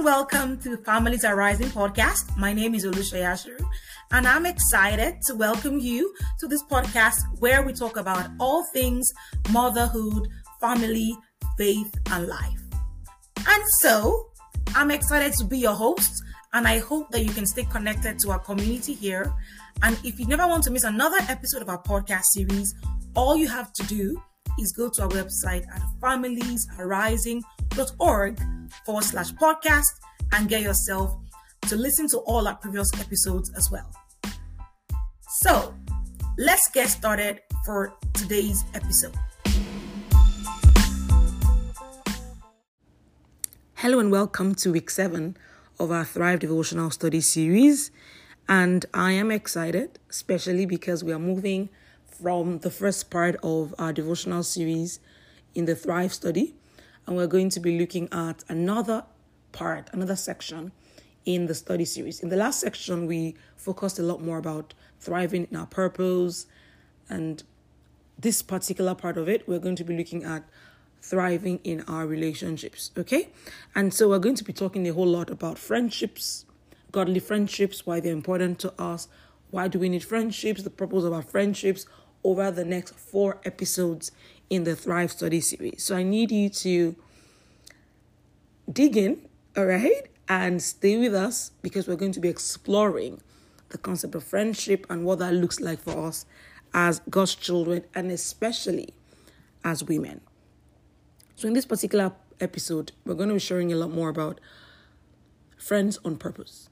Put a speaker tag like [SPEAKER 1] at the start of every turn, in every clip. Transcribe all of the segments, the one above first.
[SPEAKER 1] and welcome to Families Arising podcast. My name is Olusha Ashiru, and I'm excited to welcome you to this podcast where we talk about all things motherhood, family, faith, and life. And so, I'm excited to be your host, and I hope that you can stay connected to our community here. And if you never want to miss another episode of our podcast series, all you have to do is go to our website at familiesarising.org forward slash podcast and get yourself to listen to all our previous episodes as well. So let's get started for today's episode. Hello and welcome to week seven of our Thrive Devotional Study series. And I am excited, especially because we are moving from the first part of our devotional series in the Thrive study. And we're going to be looking at another part, another section in the study series. In the last section, we focused a lot more about thriving in our purpose. And this particular part of it, we're going to be looking at thriving in our relationships. Okay? And so we're going to be talking a whole lot about friendships, godly friendships, why they're important to us, why do we need friendships, the purpose of our friendships, over the next four episodes in the Thrive Study series. So I need you to dig in, all right, and stay with us because we're going to be exploring the concept of friendship and what that looks like for us as God's children and especially as women. So, in this particular episode, we're going to be sharing a lot more about friends on purpose,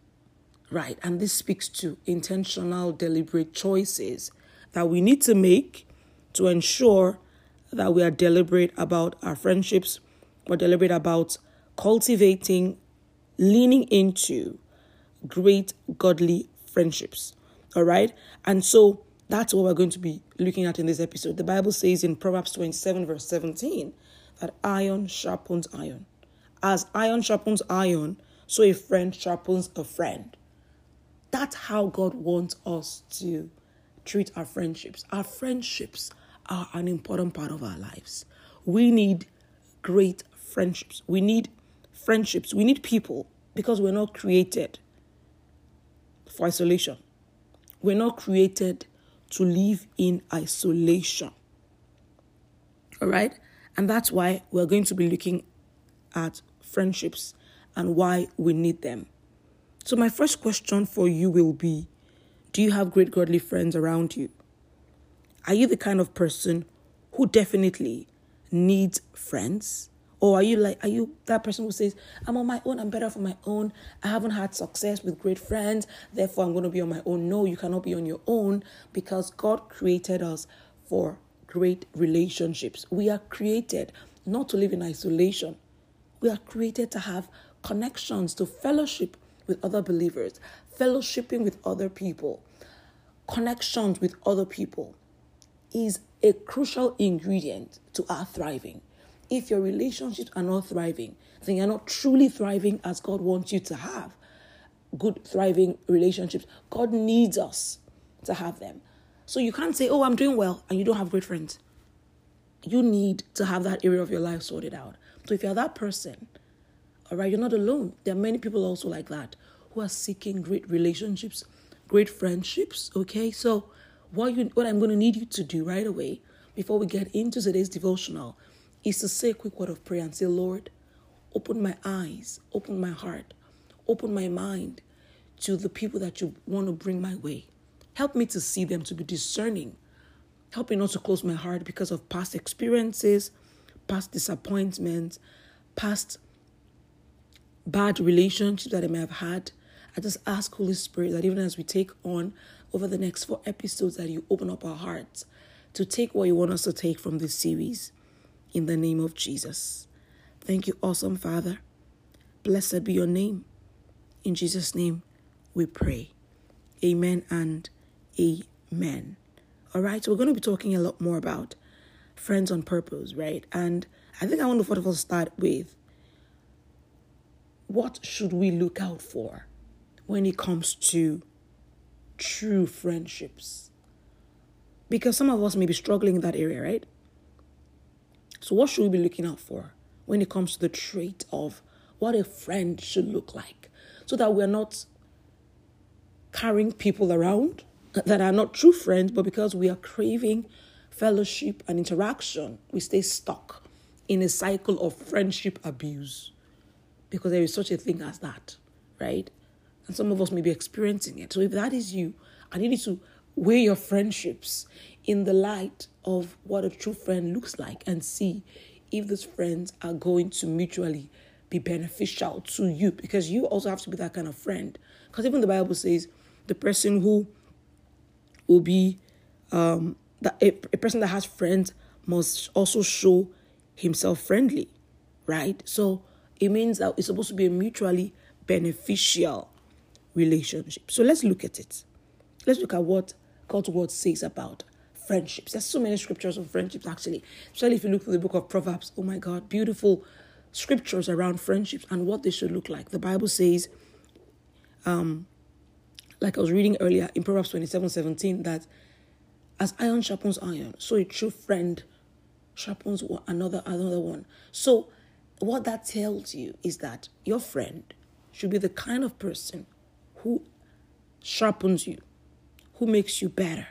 [SPEAKER 1] right? And this speaks to intentional, deliberate choices that we need to make to ensure that we are deliberate about our friendships, we're deliberate about cultivating, leaning into great godly friendships. All right. And so that's what we're going to be looking at in this episode. The Bible says in Proverbs 27, verse 17, that iron sharpens iron. As iron sharpens iron, so a friend sharpens a friend. That's how God wants us to treat our friendships. Our friendships are an important part of our lives. We need great friendships. We need friendships. We need people because we're not created for isolation. We're not created to live in isolation. All right? And that's why we're going to be looking at friendships and why we need them. So, my first question for you will be do you have great godly friends around you? Are you the kind of person who definitely needs friends? Or are you like, are you that person who says, I'm on my own, I'm better for my own, I haven't had success with great friends, therefore I'm going to be on my own? No, you cannot be on your own because God created us for great relationships. We are created not to live in isolation, we are created to have connections, to fellowship with other believers, fellowshipping with other people, connections with other people is a crucial ingredient to our thriving. If your relationships are not thriving, then you're not truly thriving as God wants you to have good, thriving relationships. God needs us to have them. So you can't say, Oh, I'm doing well, and you don't have great friends. You need to have that area of your life sorted out. So if you're that person, all right, you're not alone. There are many people also like that who are seeking great relationships, great friendships. Okay, so what you what I'm going to need you to do right away before we get into today's devotional is to say a quick word of prayer and say, Lord, open my eyes, open my heart, open my mind to the people that you want to bring my way. Help me to see them, to be discerning. Help me not to close my heart because of past experiences, past disappointments, past bad relationships that I may have had, I just ask, Holy Spirit, that even as we take on over the next four episodes, that you open up our hearts to take what you want us to take from this series in the name of Jesus. Thank you, awesome Father. Blessed be your name. In Jesus' name we pray. Amen and amen. All right, so we're going to be talking a lot more about friends on purpose, right? And I think I want to first of all start with what should we look out for when it comes to true friendships. Because some of us may be struggling in that area, right? So, what should we be looking out for when it comes to the trait of what a friend should look like so that we're not carrying people around that are not true friends, but because we are craving fellowship and interaction, we stay stuck in a cycle of friendship abuse because there is such a thing as that, right? And some of us may be experiencing it. So if that is you, I need you to weigh your friendships in the light of what a true friend looks like and see if those friends are going to mutually be beneficial to you because you also have to be that kind of friend. Because even the Bible says the person who will be um, that a, a person that has friends must also show himself friendly, right? So it means that it's supposed to be a mutually beneficial relationship. So let's look at it. Let's look at what God's word says about friendships. There's so many scriptures on friendships, actually. Especially if you look through the book of Proverbs. Oh my God, beautiful scriptures around friendships and what they should look like. The Bible says, um, like I was reading earlier in Proverbs 27 17, that as iron sharpens iron, so a true friend sharpens another another one. So what that tells you is that your friend should be the kind of person who sharpens you, who makes you better.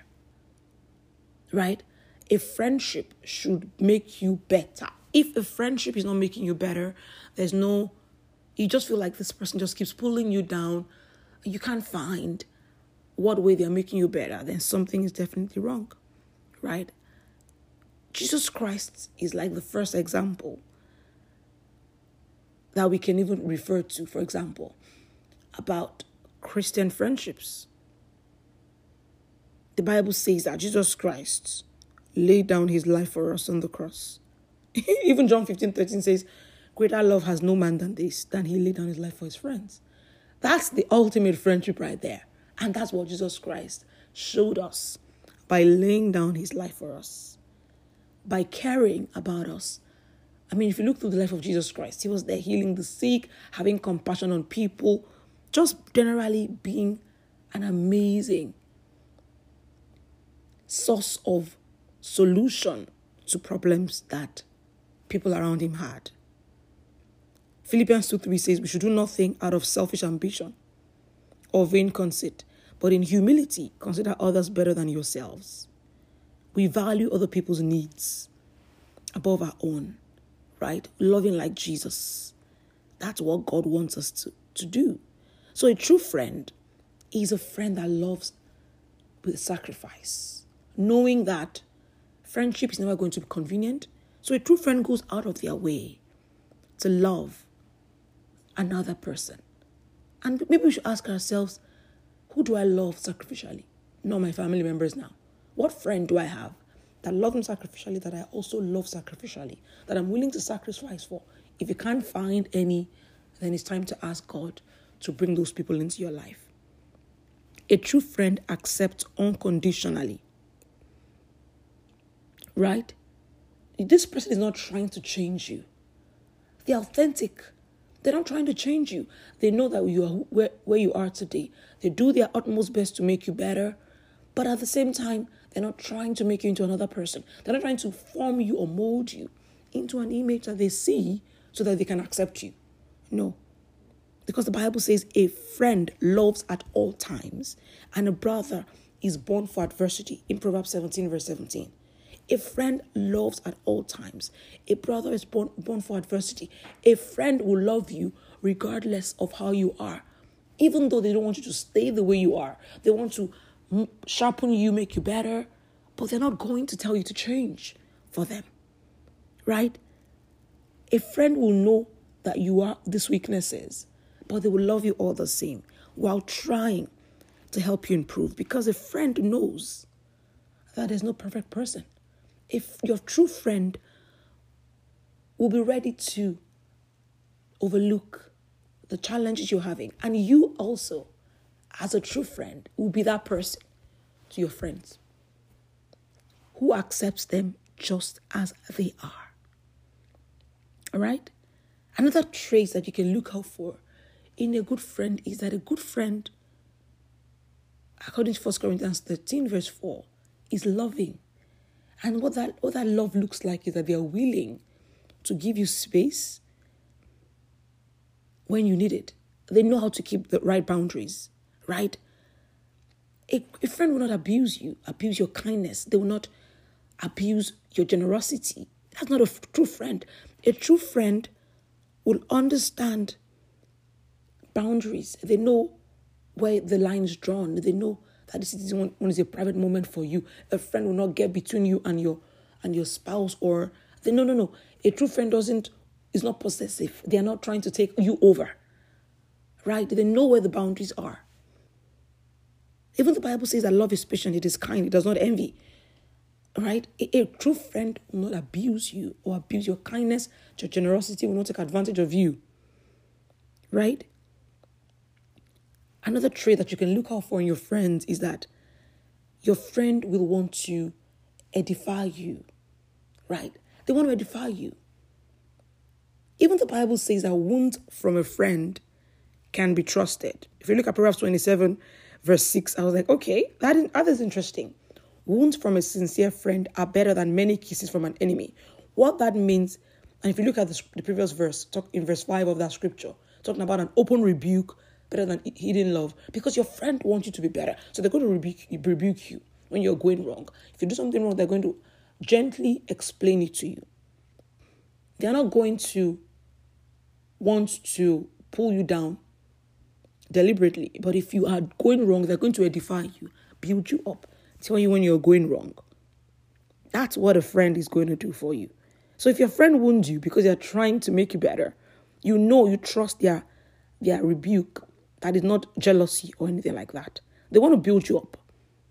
[SPEAKER 1] Right? A friendship should make you better. If a friendship is not making you better, there's no, you just feel like this person just keeps pulling you down. You can't find what way they're making you better, then something is definitely wrong. Right? Jesus Christ is like the first example that we can even refer to, for example, about Christian friendships. The Bible says that Jesus Christ laid down his life for us on the cross. even John 15 13 says, Greater love has no man than this, than he laid down his life for his friends. That's the ultimate friendship right there. And that's what Jesus Christ showed us by laying down his life for us, by caring about us. I mean, if you look through the life of Jesus Christ, he was there healing the sick, having compassion on people, just generally being an amazing source of solution to problems that people around him had. Philippians 2 3 says, We should do nothing out of selfish ambition or vain conceit, but in humility consider others better than yourselves. We value other people's needs above our own, right? Loving like Jesus. That's what God wants us to, to do. So a true friend is a friend that loves with sacrifice, knowing that friendship is never going to be convenient. So a true friend goes out of their way to love another person. And maybe we should ask ourselves, who do I love sacrificially? Not my family members now. What friend do I have that love me sacrificially, that I also love sacrificially, that I'm willing to sacrifice for? If you can't find any, then it's time to ask God to bring those people into your life. A true friend accepts unconditionally. Right? This person is not trying to change you. They're authentic. They're not trying to change you. They know that you are where, where you are today. They do their utmost best to make you better. But at the same time, they're not trying to make you into another person. They're not trying to form you or mold you into an image that they see so that they can accept you. No. Because the Bible says a friend loves at all times, and a brother is born for adversity in Proverbs 17, verse 17. A friend loves at all times. A brother is born, born for adversity. A friend will love you regardless of how you are. Even though they don't want you to stay the way you are, they want to sharpen you, make you better, but they're not going to tell you to change for them. Right? A friend will know that you are these weaknesses but they will love you all the same while trying to help you improve because a friend knows that there's no perfect person. If your true friend will be ready to overlook the challenges you're having, and you also, as a true friend, will be that person to your friends who accepts them just as they are. All right? Another trait that you can look out for in a good friend is that a good friend, according to 1 Corinthians 13, verse 4, is loving. And what that, what that love looks like is that they are willing to give you space, when you need it. They know how to keep the right boundaries, right? A, a friend will not abuse you, abuse your kindness. They will not abuse your generosity. That's not a f- true friend. A true friend will understand boundaries. They know where the line is drawn. They know that this is one, one is a private moment for you. A friend will not get between you and your and your spouse or they, no no no. A true friend doesn't is not possessive. They are not trying to take you over. Right? They know where the boundaries are. Even the Bible says that love is patient, it is kind, it does not envy. Right? A, a true friend will not abuse you or abuse your kindness, your generosity, will not take advantage of you. Right? Another trait that you can look out for in your friends is that your friend will want to edify you. Right? They want to edify you. Even the Bible says that wounds from a friend can be trusted. If you look at Proverbs 27, verse 6, I was like, okay, that is, that is interesting. Wounds from a sincere friend are better than many kisses from an enemy. What that means, and if you look at the, the previous verse, talk in verse 5 of that scripture, talking about an open rebuke better than hidden love, because your friend wants you to be better. So they're going to rebuke, rebuke you when you're going wrong. If you do something wrong, they're going to gently explain it to you. They're not going to want to pull you down deliberately. But if you are going wrong, they're going to edify you, build you up, tell you when you're going wrong. That's what a friend is going to do for you. So if your friend wounds you because they're trying to make you better, you know you trust their their rebuke. That is not jealousy or anything like that. They want to build you up,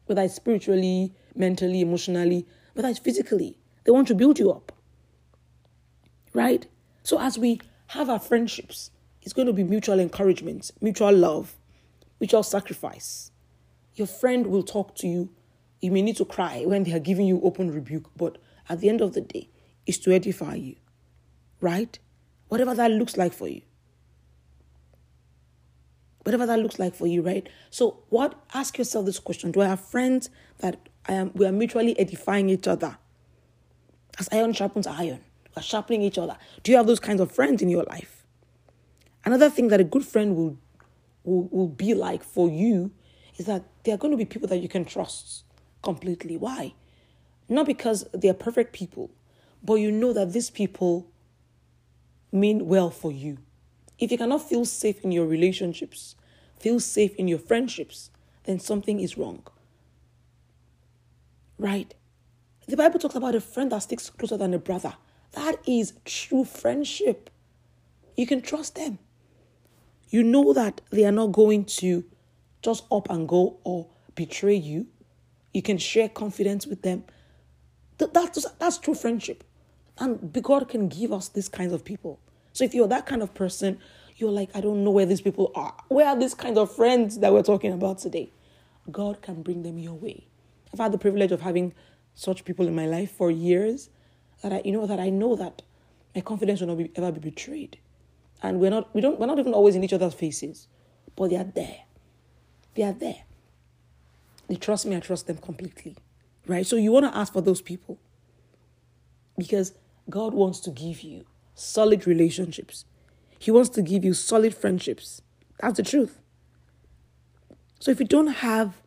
[SPEAKER 1] whether it's spiritually, mentally, emotionally, whether it's physically. They want to build you up. Right? So as we have our friendships, it's going to be mutual encouragement, mutual love, mutual sacrifice. Your friend will talk to you. You may need to cry when they are giving you open rebuke, but at the end of the day, it's to edify you, right? Whatever that looks like for you. Whatever that looks like for you, right? So, what? Ask yourself this question: Do I have friends that I am? We are mutually edifying each other, as iron sharpens iron. We are sharpening each other. Do you have those kinds of friends in your life? Another thing that a good friend will, will, will be like for you is that they are going to be people that you can trust completely. Why? Not because they are perfect people, but you know that these people mean well for you. If you cannot feel safe in your relationships, feel safe in your friendships, then something is wrong. Right? The Bible talks about a friend that sticks closer than a brother. That is true friendship. You can trust them you know that they are not going to just up and go or betray you. You can share confidence with them. That's, that's true friendship. And God can give us these kinds of people. So if you're that kind of person, you're like, I don't know where these people are. Where are these kinds of friends that we're talking about today? God can bring them your way. I've had the privilege of having such people in my life for years that I, you know, that I know that my confidence will not be, ever be betrayed and we're not we don't we're not even always in each other's faces, but they are there. They are there. They trust me, I trust them completely. Right? So you want to ask for those people. Because God wants to give you solid relationships. He wants to give you solid friendships. That's the truth. So if you don't have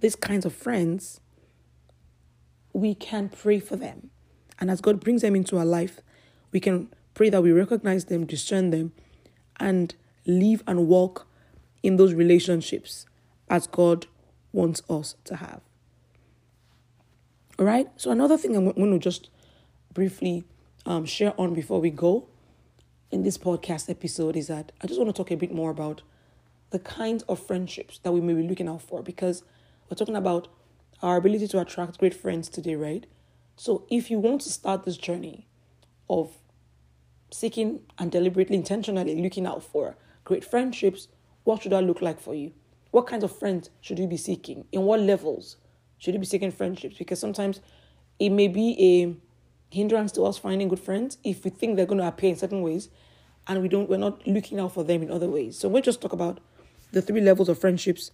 [SPEAKER 1] these kinds of friends, we can pray for them. And as God brings them into our life, we can Pray that we recognize them, discern them, and live and walk in those relationships as God wants us to have. All right. So another thing I'm going to just briefly um, share on before we go in this podcast episode is that I just want to talk a bit more about the kinds of friendships that we may be looking out for because we're talking about our ability to attract great friends today, right? So if you want to start this journey of seeking and deliberately, intentionally looking out for great friendships, what should that look like for you? What kinds of friends should you be seeking? In what levels should you be seeking friendships? Because sometimes it may be a hindrance to us finding good friends if we think they're going to appear in certain ways and we don't we're not looking out for them in other ways. So we'll just talk about the three levels of friendships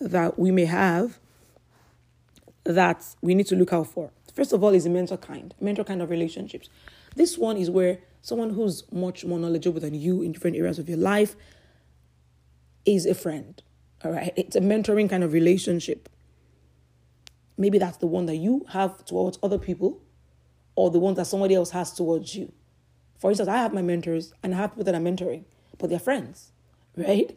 [SPEAKER 1] that we may have that we need to look out for. First of all, is a mentor kind, mentor kind of relationships. This one is where someone who's much more knowledgeable than you in different areas of your life is a friend. All right. It's a mentoring kind of relationship. Maybe that's the one that you have towards other people or the ones that somebody else has towards you. For instance, I have my mentors and I have people that I'm mentoring, but they're friends, right?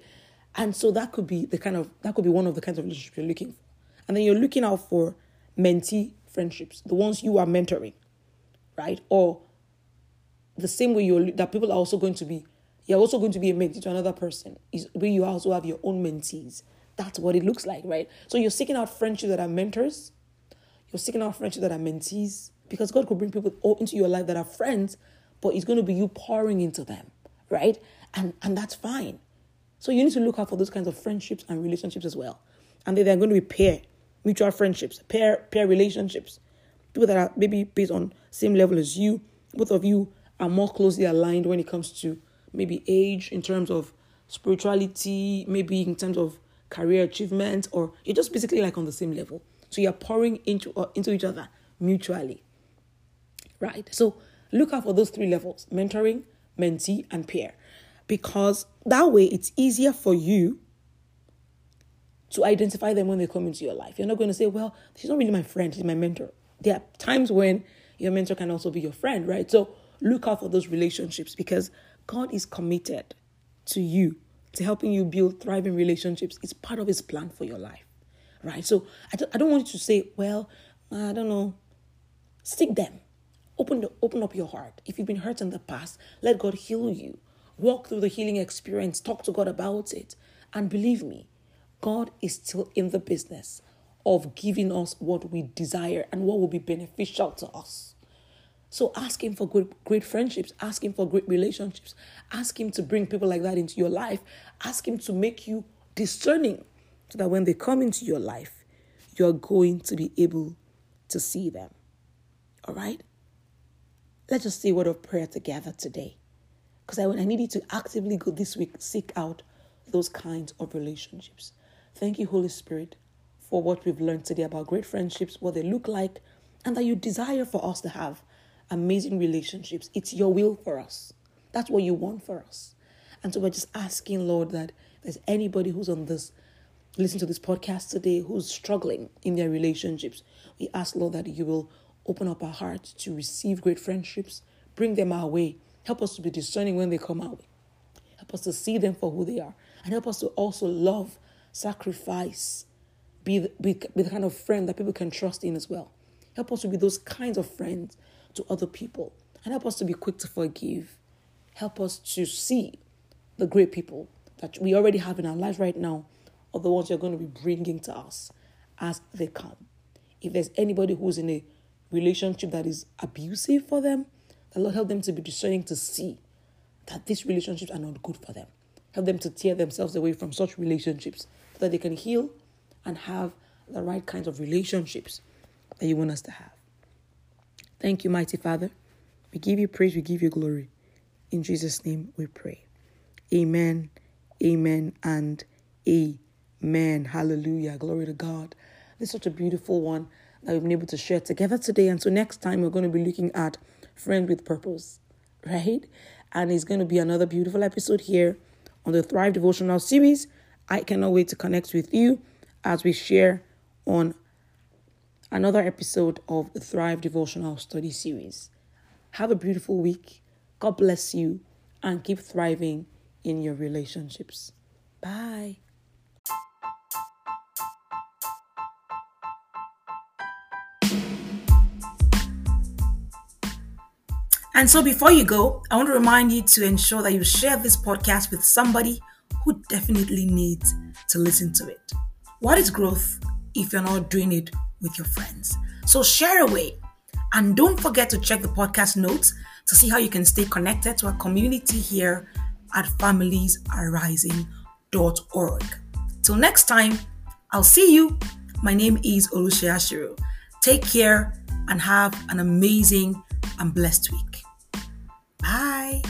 [SPEAKER 1] And so that could be the kind of that could be one of the kinds of relationships you're looking for. And then you're looking out for mentee friendships, the ones you are mentoring, right? Or the same way you're that people are also going to be you're also going to be a mentee to another person is where you also have your own mentees that's what it looks like right so you're seeking out friendships that are mentors you're seeking out friendships that are mentees because god could bring people into your life that are friends but it's going to be you pouring into them right? And and that's fine. So you need to look out for those kinds of friendships and relationships as well. And then they're going to be pair mutual friendships pair pair relationships. People that are maybe based on same level as you. Both of you are more closely aligned when it comes to maybe age, in terms of spirituality, maybe in terms of career achievement, or you're just basically like on the same level. So you're pouring into uh, into each other mutually. Right? So look out for those three levels mentoring, mentee, and peer. Because that way it's easier for you to identify them when they come into your life. You're not going to say, well, she's not really my friend, she's my mentor. There are times when your mentor can also be your friend, right? So look out for those relationships because God is committed to you, to helping you build thriving relationships. It's part of His plan for your life, right? So I don't, I don't want you to say, well, I don't know. Stick them. Open, the, open up your heart. If you've been hurt in the past, let God heal you. Walk through the healing experience. Talk to God about it. And believe me, God is still in the business of giving us what we desire and what will be beneficial to us. So ask Him for good, great friendships. Ask Him for great relationships. Ask Him to bring people like that into your life. Ask Him to make you discerning so that when they come into your life, you're going to be able to see them. All right? Let's just say a word of prayer together today. Because I, I need you to actively go this week, seek out those kinds of relationships. Thank you, Holy Spirit, for what we've learned today about great friendships, what they look like, and that you desire for us to have amazing relationships. It's your will for us. That's what you want for us. And so we're just asking, Lord, that there's anybody who's on this, listen to this podcast today, who's struggling in their relationships. We ask, Lord, that you will open up our hearts to receive great friendships, bring them our way. Help us to be discerning when they come our way. Help us to see them for who they are. And help us to also love, sacrifice, be the, be, be the kind of friend that people can trust in as well. Help us to be those kinds of friends to other people and help us to be quick to forgive. Help us to see the great people that we already have in our lives right now or the ones you're going to be bringing to us as they come. If there's anybody who's in a relationship that is abusive for them, the Lord help them to be discerning to see that these relationships are not good for them. Help them to tear themselves away from such relationships so that they can heal and have the right kinds of relationships that you want us to have. Thank you, mighty Father. We give you praise, we give you glory. In Jesus' name we pray. Amen, amen, and amen. Hallelujah. Glory to God. This is such a beautiful one that we've been able to share together today. And so next time we're going to be looking at Friend with Purpose, right? And it's going to be another beautiful episode here on the Thrive Devotional series. I cannot wait to connect with you as we share on another episode of the Thrive Devotional Study Series. Have a beautiful week. God bless you and keep thriving in your relationships. Bye. And so, before you go, I want to remind you to ensure that you share this podcast with somebody who definitely needs to listen to it. What is growth if you're not doing it with your friends. So share away. And don't forget to check the podcast notes to see how you can stay connected to our community here at familiesarising.org. Till next time, I'll see you. My name is Olushia Ashiru. Take care and have an amazing and blessed week. Bye.